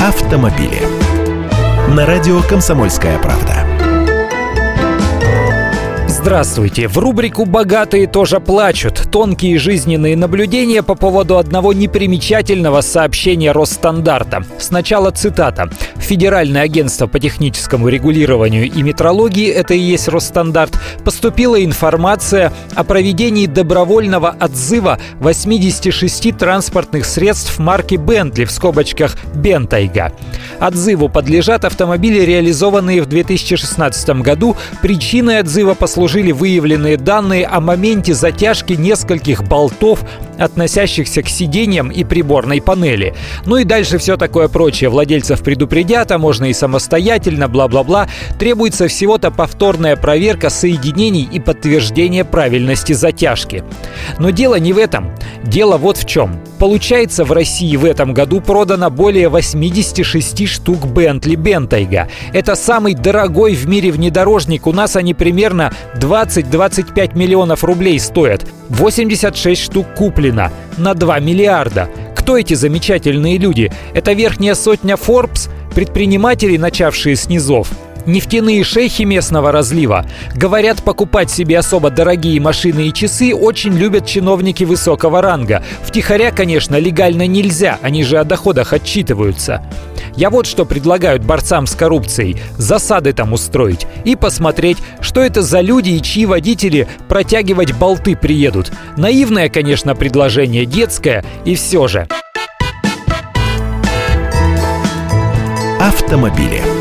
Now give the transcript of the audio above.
автомобили. На радио «Комсомольская правда». Здравствуйте! В рубрику «Богатые тоже плачут» тонкие жизненные наблюдения по поводу одного непримечательного сообщения Росстандарта. Сначала цитата. Федеральное агентство по техническому регулированию и метрологии, это и есть Росстандарт, поступила информация о проведении добровольного отзыва 86 транспортных средств марки Bentley в скобочках Бентайга. Отзыву подлежат автомобили, реализованные в 2016 году. Причиной отзыва послужили выявленные данные о моменте затяжки нескольких болтов, относящихся к сиденьям и приборной панели. Ну и дальше все такое прочее. Владельцев предупредят, а можно и самостоятельно, бла-бла-бла. Требуется всего-то повторная проверка соединений и подтверждение правильности затяжки. Но дело не в этом. Дело вот в чем. Получается, в России в этом году продано более 86 штук Bentley Bentayga. Это самый дорогой в мире внедорожник. У нас они примерно 20-25 миллионов рублей стоят. 86 штук куплено на 2 миллиарда. Кто эти замечательные люди? Это верхняя сотня Forbes, предприниматели, начавшие с низов. Нефтяные шейхи местного разлива. Говорят, покупать себе особо дорогие машины и часы очень любят чиновники высокого ранга. Втихаря, конечно, легально нельзя, они же о доходах отчитываются. Я вот что предлагают борцам с коррупцией. Засады там устроить. И посмотреть, что это за люди и чьи водители протягивать болты приедут. Наивное, конечно, предложение, детское, и все же. Автомобили.